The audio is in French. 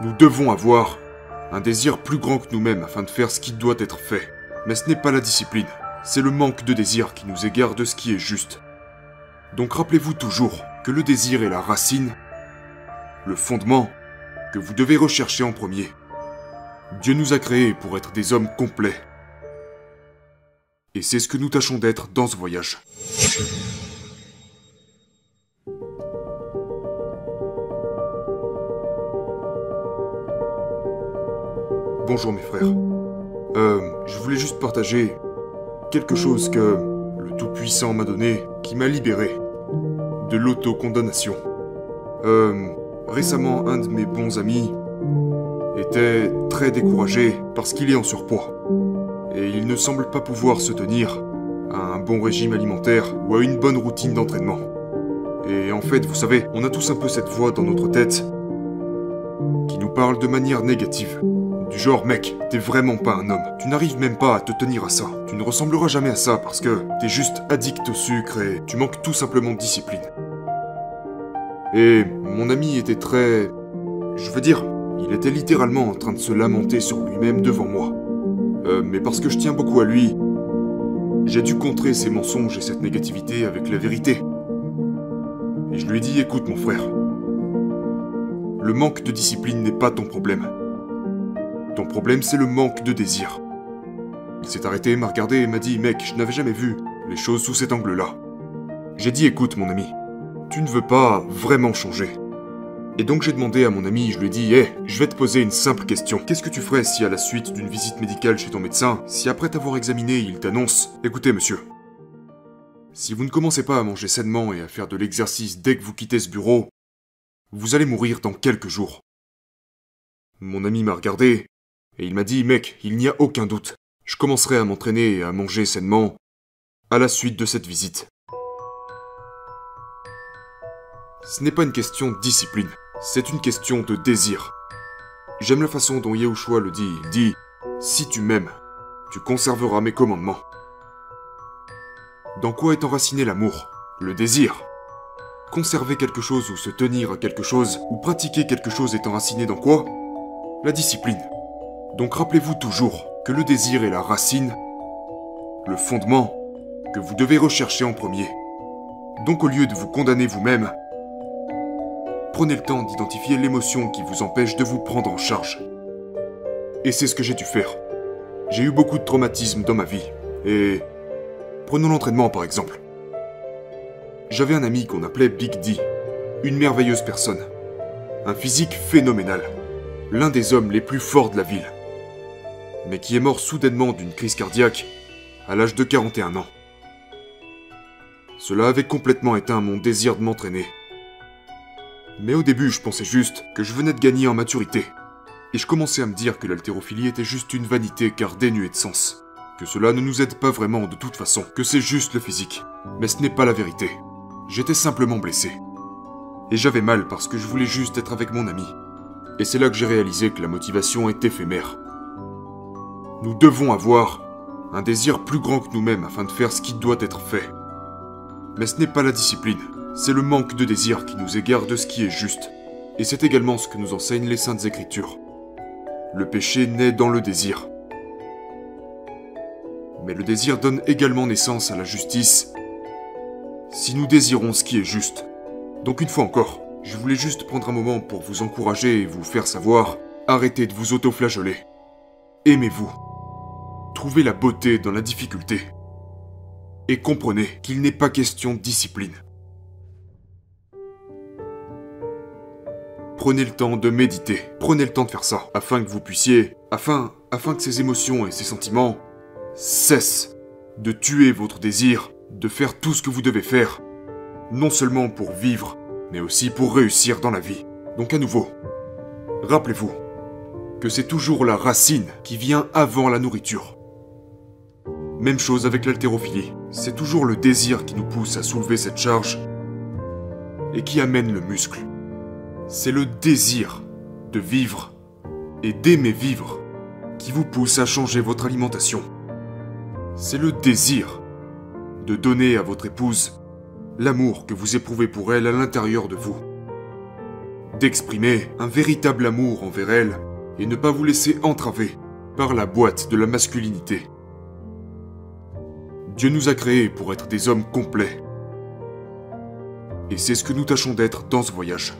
Nous devons avoir un désir plus grand que nous-mêmes afin de faire ce qui doit être fait. Mais ce n'est pas la discipline, c'est le manque de désir qui nous égare de ce qui est juste. Donc rappelez-vous toujours que le désir est la racine, le fondement que vous devez rechercher en premier. Dieu nous a créés pour être des hommes complets. Et c'est ce que nous tâchons d'être dans ce voyage. Bonjour mes frères. Euh, je voulais juste partager quelque chose que le Tout-Puissant m'a donné qui m'a libéré de l'autocondamnation. Euh, récemment, un de mes bons amis était très découragé parce qu'il est en surpoids. Et il ne semble pas pouvoir se tenir à un bon régime alimentaire ou à une bonne routine d'entraînement. Et en fait, vous savez, on a tous un peu cette voix dans notre tête qui nous parle de manière négative. Du genre, mec, t'es vraiment pas un homme. Tu n'arrives même pas à te tenir à ça. Tu ne ressembleras jamais à ça parce que t'es juste addict au sucre et tu manques tout simplement de discipline. Et mon ami était très... Je veux dire, il était littéralement en train de se lamenter sur lui-même devant moi. Euh, mais parce que je tiens beaucoup à lui, j'ai dû contrer ses mensonges et cette négativité avec la vérité. Et je lui ai dit, écoute mon frère, le manque de discipline n'est pas ton problème. Ton problème, c'est le manque de désir. Il s'est arrêté, m'a regardé et m'a dit Mec, je n'avais jamais vu les choses sous cet angle-là. J'ai dit Écoute, mon ami, tu ne veux pas vraiment changer. Et donc j'ai demandé à mon ami, je lui ai dit Hé, je vais te poser une simple question. Qu'est-ce que tu ferais si à la suite d'une visite médicale chez ton médecin, si après t'avoir examiné, il t'annonce Écoutez, monsieur, si vous ne commencez pas à manger sainement et à faire de l'exercice dès que vous quittez ce bureau, vous allez mourir dans quelques jours. Mon ami m'a regardé, et il m'a dit, mec, il n'y a aucun doute. Je commencerai à m'entraîner et à manger sainement à la suite de cette visite. Ce n'est pas une question de discipline, c'est une question de désir. J'aime la façon dont Yehoshua le dit. Il dit Si tu m'aimes, tu conserveras mes commandements. Dans quoi est enraciné l'amour Le désir? Conserver quelque chose ou se tenir à quelque chose ou pratiquer quelque chose est enraciné dans quoi? La discipline. Donc rappelez-vous toujours que le désir est la racine, le fondement que vous devez rechercher en premier. Donc au lieu de vous condamner vous-même, prenez le temps d'identifier l'émotion qui vous empêche de vous prendre en charge. Et c'est ce que j'ai dû faire. J'ai eu beaucoup de traumatismes dans ma vie. Et... Prenons l'entraînement par exemple. J'avais un ami qu'on appelait Big D, une merveilleuse personne. Un physique phénoménal. L'un des hommes les plus forts de la ville mais qui est mort soudainement d'une crise cardiaque à l'âge de 41 ans. Cela avait complètement éteint mon désir de m'entraîner. Mais au début, je pensais juste que je venais de gagner en maturité. Et je commençais à me dire que l'haltérophilie était juste une vanité car dénuée de sens. Que cela ne nous aide pas vraiment de toute façon, que c'est juste le physique. Mais ce n'est pas la vérité. J'étais simplement blessé. Et j'avais mal parce que je voulais juste être avec mon ami. Et c'est là que j'ai réalisé que la motivation est éphémère. Nous devons avoir un désir plus grand que nous-mêmes afin de faire ce qui doit être fait. Mais ce n'est pas la discipline, c'est le manque de désir qui nous égare de ce qui est juste. Et c'est également ce que nous enseignent les saintes écritures. Le péché naît dans le désir. Mais le désir donne également naissance à la justice si nous désirons ce qui est juste. Donc une fois encore, je voulais juste prendre un moment pour vous encourager et vous faire savoir, arrêtez de vous autoflageller. Aimez-vous. Trouvez la beauté dans la difficulté. Et comprenez qu'il n'est pas question de discipline. Prenez le temps de méditer. Prenez le temps de faire ça, afin que vous puissiez, afin, afin que ces émotions et ces sentiments cessent de tuer votre désir de faire tout ce que vous devez faire, non seulement pour vivre, mais aussi pour réussir dans la vie. Donc à nouveau, rappelez-vous que c'est toujours la racine qui vient avant la nourriture. Même chose avec l'haltérophilie. C'est toujours le désir qui nous pousse à soulever cette charge et qui amène le muscle. C'est le désir de vivre et d'aimer vivre qui vous pousse à changer votre alimentation. C'est le désir de donner à votre épouse l'amour que vous éprouvez pour elle à l'intérieur de vous. d'exprimer un véritable amour envers elle et ne pas vous laisser entraver par la boîte de la masculinité. Dieu nous a créés pour être des hommes complets. Et c'est ce que nous tâchons d'être dans ce voyage.